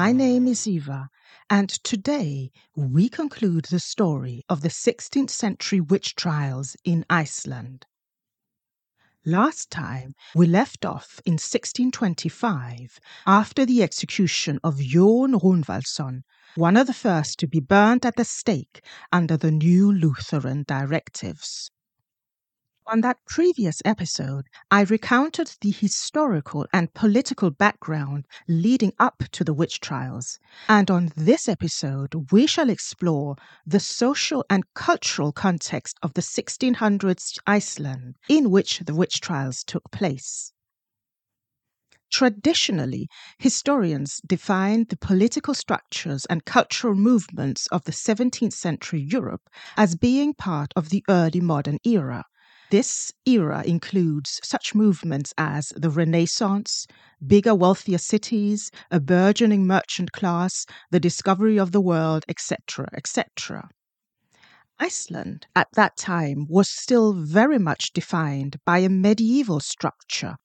My name is Eva, and today we conclude the story of the 16th century witch trials in Iceland. Last time we left off in 1625 after the execution of Jon Rögnvaldsson, one of the first to be burned at the stake under the new Lutheran directives. On that previous episode, I recounted the historical and political background leading up to the witch trials. And on this episode, we shall explore the social and cultural context of the 1600s Iceland in which the witch trials took place. Traditionally, historians define the political structures and cultural movements of the 17th century Europe as being part of the early modern era this era includes such movements as the Renaissance, bigger, wealthier cities, a burgeoning merchant class, the discovery of the world, etc., etc. Iceland at that time was still very much defined by a medieval structure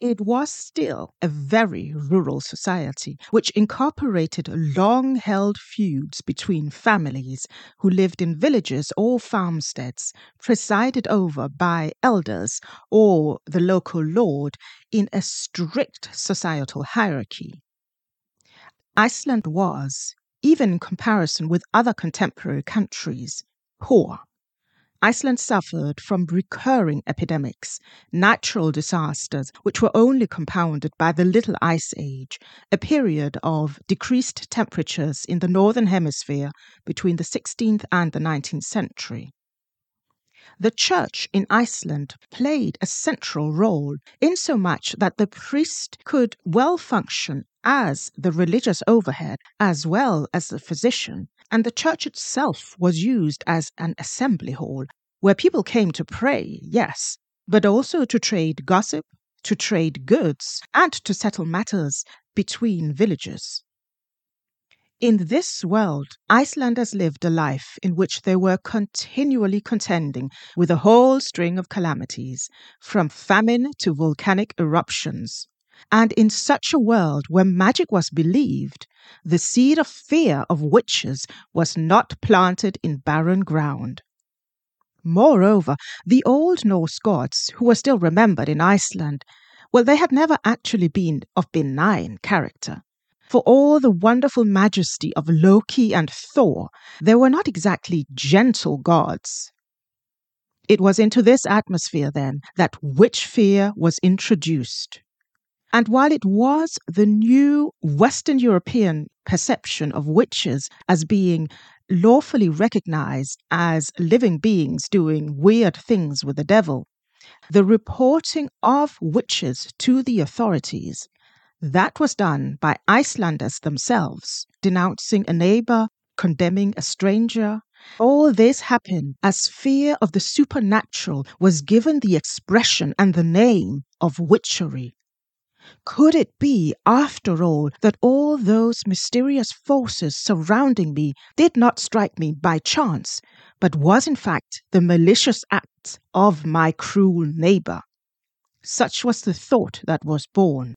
it was still a very rural society, which incorporated long held feuds between families who lived in villages or farmsteads, presided over by elders or the local lord in a strict societal hierarchy. Iceland was, even in comparison with other contemporary countries, poor Iceland suffered from recurring epidemics, natural disasters, which were only compounded by the Little Ice Age, a period of decreased temperatures in the Northern Hemisphere between the 16th and the 19th century. The church in Iceland played a central role insomuch that the priest could well function as the religious overhead as well as the physician, and the church itself was used as an assembly hall where people came to pray, yes, but also to trade gossip, to trade goods, and to settle matters between villages. In this world, Icelanders lived a life in which they were continually contending with a whole string of calamities, from famine to volcanic eruptions. And in such a world where magic was believed, the seed of fear of witches was not planted in barren ground. Moreover, the Old Norse gods, who were still remembered in Iceland, well, they had never actually been of benign character. For all the wonderful majesty of Loki and Thor, they were not exactly gentle gods. It was into this atmosphere, then, that witch fear was introduced. And while it was the new Western European perception of witches as being lawfully recognized as living beings doing weird things with the devil, the reporting of witches to the authorities that was done by Icelanders themselves, denouncing a neighbor, condemning a stranger. All this happened as fear of the supernatural was given the expression and the name of witchery. Could it be, after all, that all those mysterious forces surrounding me did not strike me by chance, but was in fact the malicious acts of my cruel neighbor? Such was the thought that was born.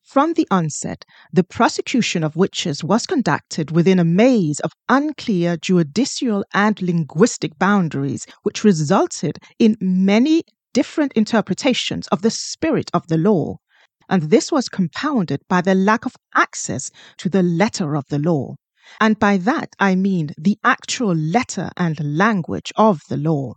From the onset, the prosecution of witches was conducted within a maze of unclear judicial and linguistic boundaries, which resulted in many different interpretations of the spirit of the law. And this was compounded by the lack of access to the letter of the law. And by that I mean the actual letter and language of the law.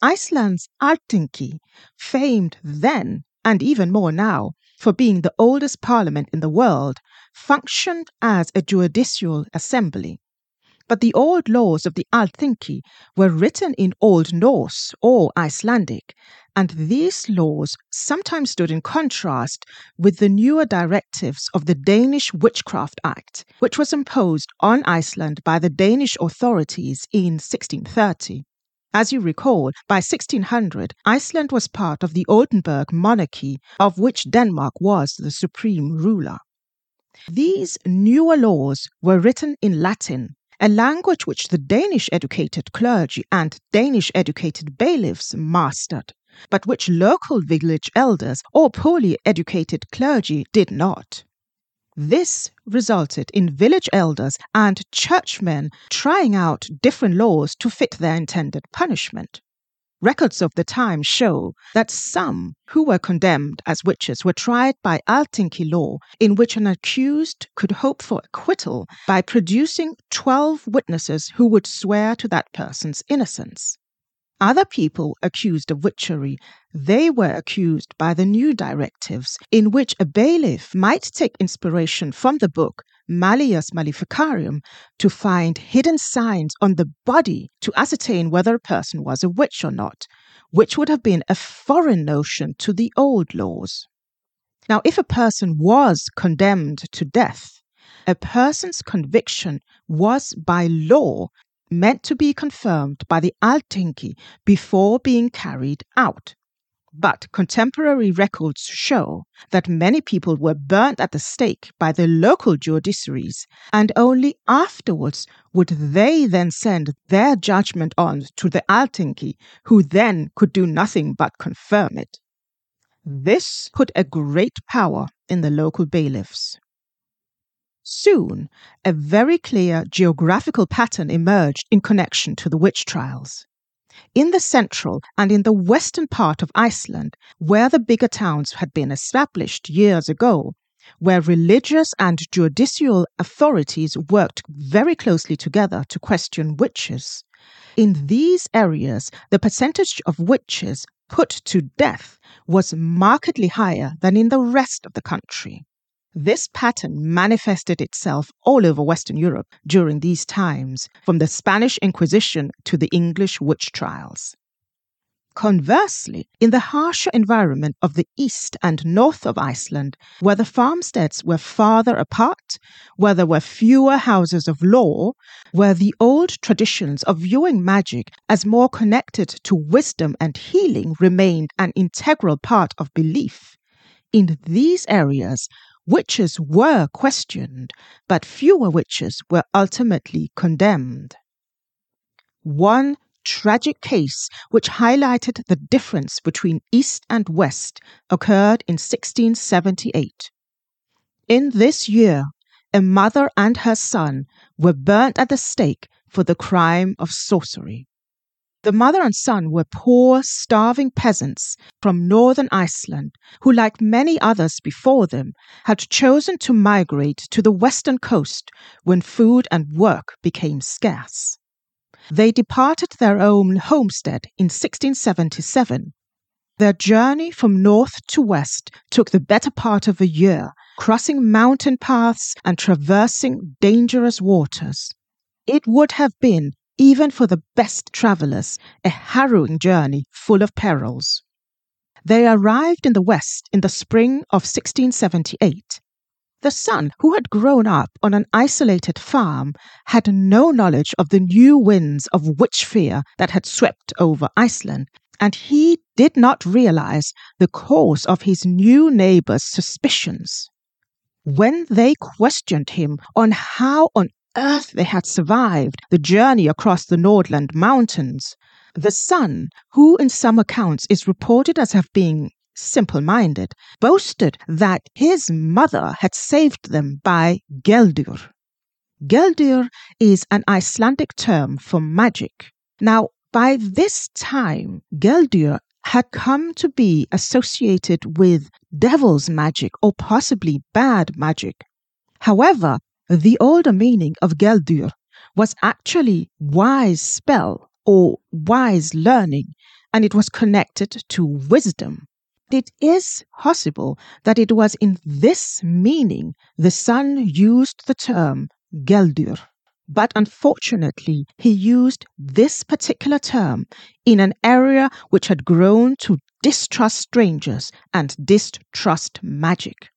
Iceland's Alþingi, famed then and even more now for being the oldest parliament in the world, functioned as a judicial assembly. But the old laws of the Alþingi were written in Old Norse or Icelandic, and these laws sometimes stood in contrast with the newer directives of the Danish Witchcraft Act, which was imposed on Iceland by the Danish authorities in 1630. As you recall, by 1600, Iceland was part of the Oldenburg monarchy, of which Denmark was the supreme ruler. These newer laws were written in Latin, a language which the Danish educated clergy and Danish educated bailiffs mastered, but which local village elders or poorly educated clergy did not. This resulted in village elders and churchmen trying out different laws to fit their intended punishment. Records of the time show that some who were condemned as witches were tried by Alþingi law, in which an accused could hope for acquittal by producing 12 witnesses who would swear to that person's innocence. Other people accused of witchery, they were accused by the new directives, in which a bailiff might take inspiration from the book Malleus Maleficarum to find hidden signs on the body to ascertain whether a person was a witch or not, which would have been a foreign notion to the old laws. Now, if a person was condemned to death, a person's conviction was by law meant to be confirmed by the Alþingi before being carried out. But contemporary records show that many people were burnt at the stake by the local judiciaries, and only afterwards would they then send their judgment on to the Alþingi, who then could do nothing but confirm it. This put a great power in the local bailiffs. Soon, a very clear geographical pattern emerged in connection to the witch trials. In the central and in the western part of Iceland, where the bigger towns had been established years ago, where religious and judicial authorities worked very closely together to question witches, in these areas, the percentage of witches put to death was markedly higher than in the rest of the country. This pattern manifested itself all over Western Europe during these times, from the Spanish Inquisition to the English witch trials. Conversely, in the harsher environment of the east and north of Iceland, where the farmsteads were farther apart, where there were fewer houses of law, where the old traditions of viewing magic as more connected to wisdom and healing remained an integral part of belief, in these areas, Witches were questioned, but fewer witches were ultimately condemned. One tragic case which highlighted the difference between East and West occurred in 1678. In this year, a mother and her son were burnt at the stake for the crime of sorcery. The mother and son were poor, starving peasants from northern Iceland who, like many others before them, had chosen to migrate to the western coast when food and work became scarce. They departed their own homestead in 1677. Their journey from north to west took the better part of a year, crossing mountain paths and traversing dangerous waters. It would have been even for the best travellers, a harrowing journey full of perils. They arrived in the West in the spring of 1678. The son, who had grown up on an isolated farm, had no knowledge of the new winds of witch fear that had swept over Iceland, and he did not realize the cause of his new neighbors' suspicions. When they questioned him on how on earth they had survived the journey across the Nordland mountains. The son, who in some accounts is reported as having been simple minded, boasted that his mother had saved them by Galdur. Galdur is an Icelandic term for magic. Now, by this time, Galdur had come to be associated with devil's magic or possibly bad magic. However, the older meaning of Galdur was actually wise spell or wise learning, and it was connected to wisdom. It is possible that it was in this meaning the son used the term Galdur. But unfortunately, he used this particular term in an area which had grown to distrust strangers and distrust magic.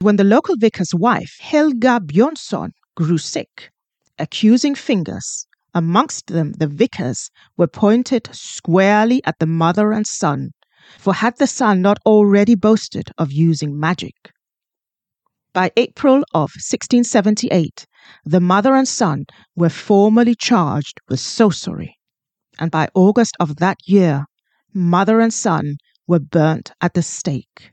When the local vicar's wife, Helga Björnsson, grew sick, accusing fingers, amongst them the vicar's, were pointed squarely at the mother and son, for had the son not already boasted of using magic? By April of 1678, the mother and son were formally charged with sorcery, and by August of that year, mother and son were burnt at the stake.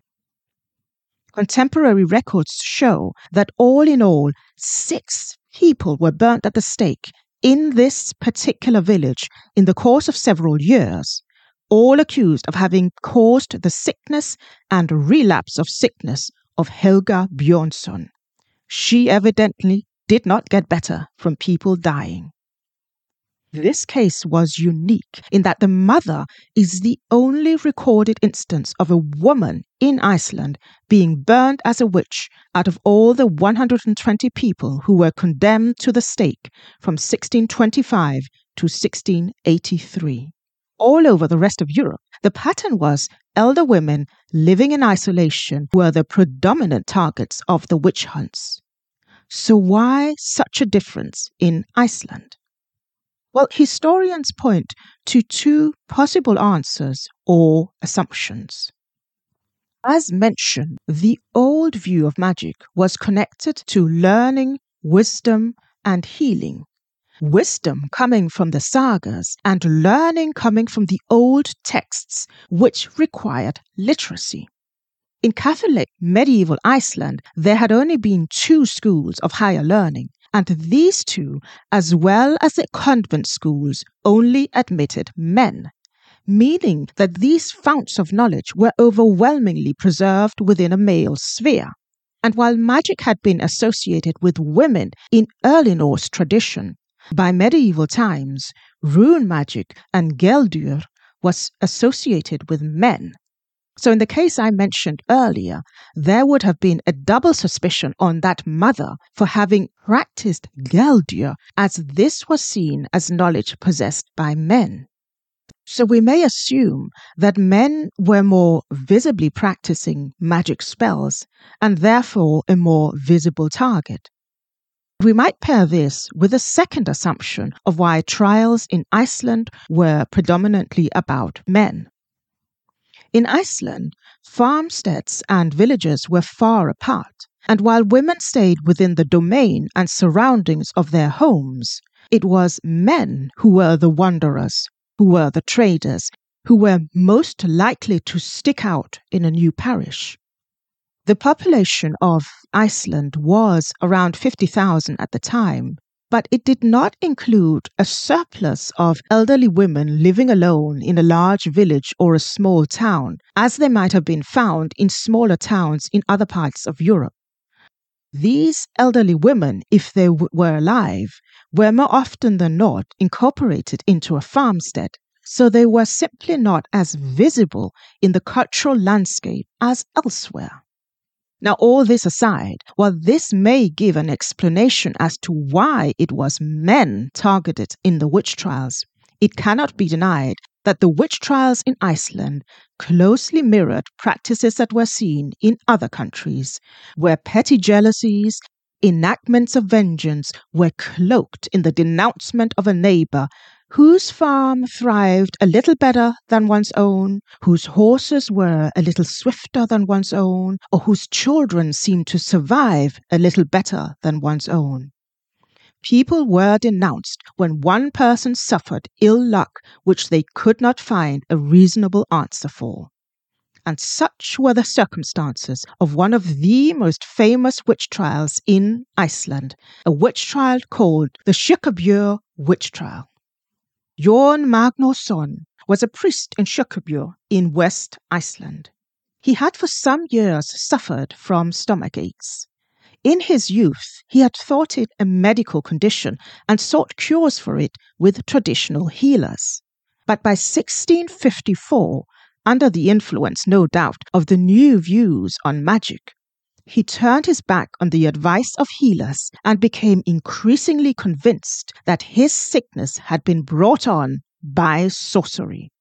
Contemporary records show that all in all, six people were burnt at the stake in this particular village in the course of several years, all accused of having caused the sickness and relapse of sickness of Helga Bjornsson. She evidently did not get better from people dying. This case was unique in that the mother is the only recorded instance of a woman in Iceland being burned as a witch out of all the 120 people who were condemned to the stake from 1625 to 1683. All over the rest of Europe, the pattern was elder women living in isolation were the predominant targets of the witch hunts. So, why such a difference in Iceland? Well, historians point to two possible answers or assumptions. As mentioned, the old view of magic was connected to learning, wisdom, and healing. Wisdom coming from the sagas and learning coming from the old texts, which required literacy. In Catholic medieval Iceland, there had only been two schools of higher learning and these two, as well as the convent schools, only admitted men, meaning that these founts of knowledge were overwhelmingly preserved within a male sphere. And while magic had been associated with women in early Norse tradition, by medieval times, rune magic and galdur was associated with men. So, in the case I mentioned earlier, there would have been a double suspicion on that mother for having practiced Galdur, as this was seen as knowledge possessed by men. So, we may assume that men were more visibly practicing magic spells and therefore a more visible target. We might pair this with a second assumption of why trials in Iceland were predominantly about men. In Iceland, farmsteads and villages were far apart, and while women stayed within the domain and surroundings of their homes, it was men who were the wanderers, who were the traders, who were most likely to stick out in a new parish. The population of Iceland was around 50,000 at the time, but it did not include a surplus of elderly women living alone in a large village or a small town, as they might have been found in smaller towns in other parts of Europe. These elderly women, if they w- were alive, were more often than not incorporated into a farmstead, so they were simply not as visible in the cultural landscape as elsewhere. Now, all this aside, while this may give an explanation as to why it was men targeted in the witch trials, it cannot be denied that the witch trials in Iceland closely mirrored practices that were seen in other countries, where petty jealousies, enactments of vengeance were cloaked in the denouncement of a neighbor whose farm thrived a little better than one's own, whose horses were a little swifter than one's own, or whose children seemed to survive a little better than one's own. People were denounced when one person suffered ill luck which they could not find a reasonable answer for. And such were the circumstances of one of the most famous witch trials in Iceland, a witch trial called the Sjokkabjör witch trial. Jorn Magnusson was a priest in Sjokkabjör in West Iceland. He had for some years suffered from stomach aches. In his youth, he had thought it a medical condition and sought cures for it with traditional healers. But by 1654, under the influence, no doubt, of the new views on magic, he turned his back on the advice of healers and became increasingly convinced that his sickness had been brought on by sorcery.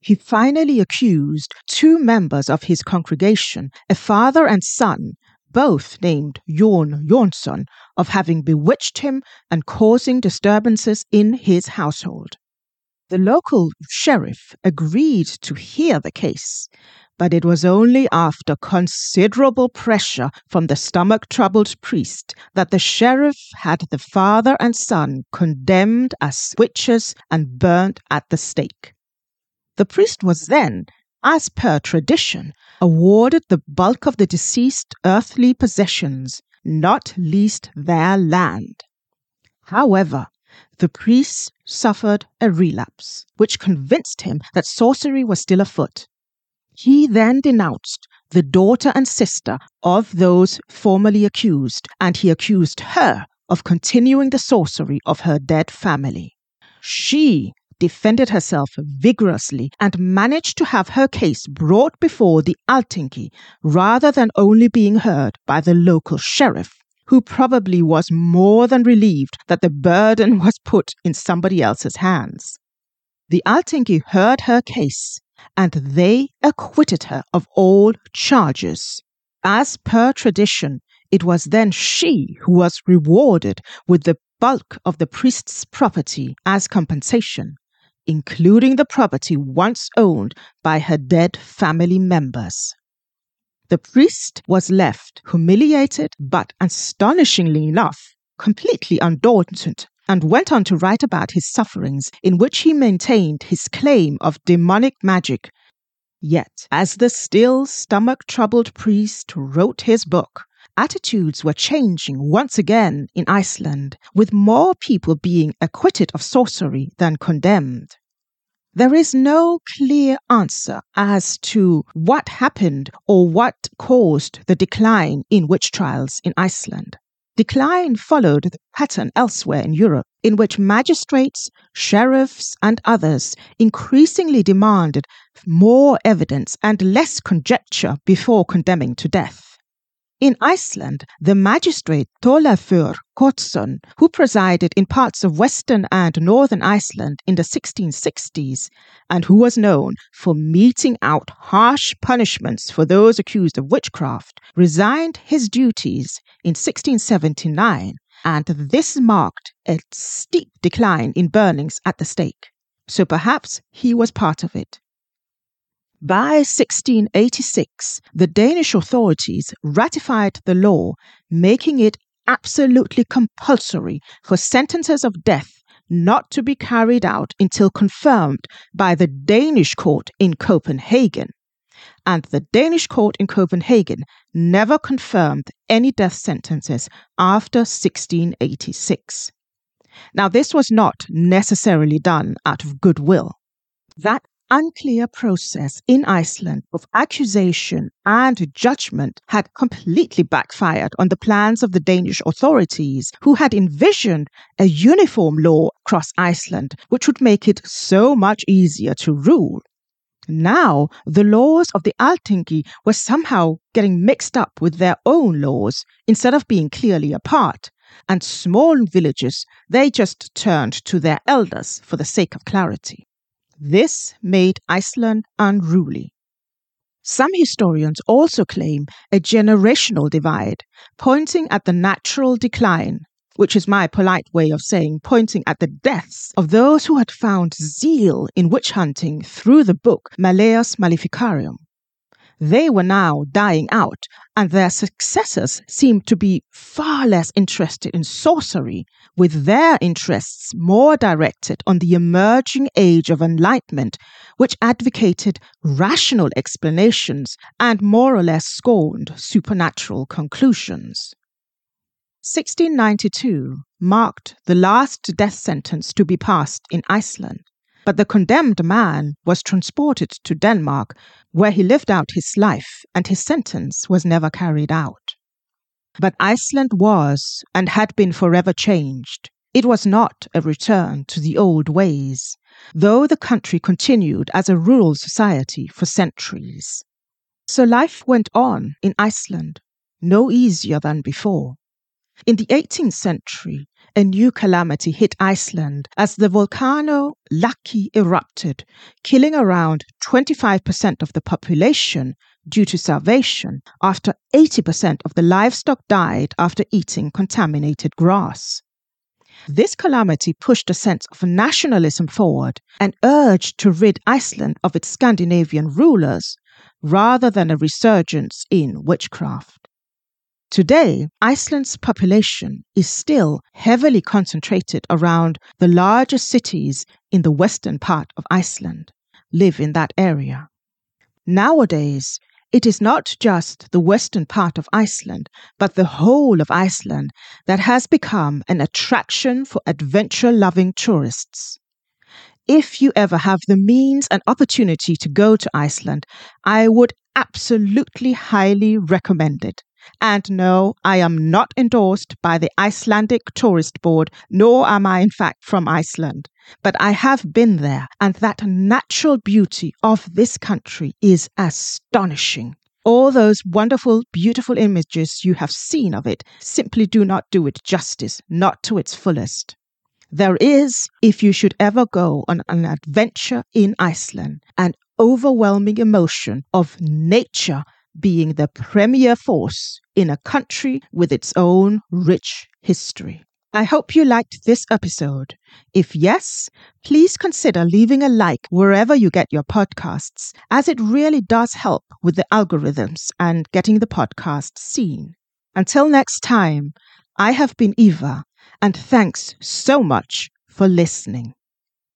He finally accused two members of his congregation, a father and son, both named Jorn Jonsson, of having bewitched him and causing disturbances in his household. The local sheriff agreed to hear the case, but it was only after considerable pressure from the stomach troubled priest that the sheriff had the father and son condemned as witches and burnt at the stake. The priest was then, as per tradition, awarded the bulk of the deceased earthly possessions, not least their land. However, the priest suffered a relapse, which convinced him that sorcery was still afoot. He then denounced the daughter and sister of those formerly accused, and he accused her of continuing the sorcery of her dead family. She defended herself vigorously and managed to have her case brought before the Alþingi rather than only being heard by the local sheriff, who probably was more than relieved that the burden was put in somebody else's hands. The Alþingi heard her case and they acquitted her of all charges. As per tradition, it was then she who was rewarded with the bulk of the priest's property as compensation, including the property once owned by her dead family members. The priest was left humiliated, but astonishingly enough, completely undaunted, and went on to write about his sufferings, in which he maintained his claim of demonic magic. Yet, as the still stomach troubled priest wrote his book, attitudes were changing once again in Iceland, with more people being acquitted of sorcery than condemned. There is no clear answer as to what happened or what caused the decline in witch trials in Iceland. Decline followed the pattern elsewhere in Europe, in which magistrates, sheriffs, and others increasingly demanded more evidence and less conjecture before condemning to death. In Iceland, the magistrate Thorleifur Kortsson, who presided in parts of western and northern Iceland in the 1660s, and who was known for meting out harsh punishments for those accused of witchcraft, resigned his duties in 1679, and this marked a steep decline in burnings at the stake. So perhaps he was part of it. By 1686, the Danish authorities ratified the law, making it absolutely compulsory for sentences of death not to be carried out until confirmed by the Danish court in Copenhagen. And the Danish court in Copenhagen never confirmed any death sentences after 1686. Now, this was not necessarily done out of goodwill. That unclear process in Iceland of accusation and judgment had completely backfired on the plans of the Danish authorities, who had envisioned a uniform law across Iceland, which would make it so much easier to rule. Now, the laws of the Alþingi were somehow getting mixed up with their own laws instead of being clearly apart. And small villages, they just turned to their elders for the sake of clarity. This made Iceland unruly. Some historians also claim a generational divide, pointing at the natural decline, which is my polite way of saying pointing at the deaths of those who had found zeal in witch hunting through the book Malleus Maleficarum. They were now dying out, and their successors seemed to be far less interested in sorcery, with their interests more directed on the emerging age of enlightenment, which advocated rational explanations and more or less scorned supernatural conclusions. 1692 marked the last death sentence to be passed in Iceland. But the condemned man was transported to Denmark, where he lived out his life, and his sentence was never carried out. But Iceland was and had been forever changed. It was not a return to the old ways, though the country continued as a rural society for centuries. So life went on in Iceland, no easier than before. In the 18th century, a new calamity hit Iceland as the volcano Laki erupted, killing around 25% of the population due to starvation after 80% of the livestock died after eating contaminated grass. This calamity pushed a sense of nationalism forward and urged to rid Iceland of its Scandinavian rulers rather than a resurgence in witchcraft. Today, Iceland's population is still heavily concentrated around the largest cities in the western part of Iceland, live in that area. Nowadays, it is not just the western part of Iceland, but the whole of Iceland that has become an attraction for adventure loving tourists. If you ever have the means and opportunity to go to Iceland, I would absolutely highly recommend it. And no, I am not endorsed by the Icelandic Tourist Board, nor am I, in fact, from Iceland. But I have been there, and that natural beauty of this country is astonishing. All those wonderful, beautiful images you have seen of it simply do not do it justice, not to its fullest. There is, if you should ever go on an adventure in Iceland, an overwhelming emotion of nature being the premier force in a country with its own rich history. I hope you liked this episode. If yes, please consider leaving a like wherever you get your podcasts, as it really does help with the algorithms and getting the podcast seen. Until next time, I have been Eva, and thanks so much for listening.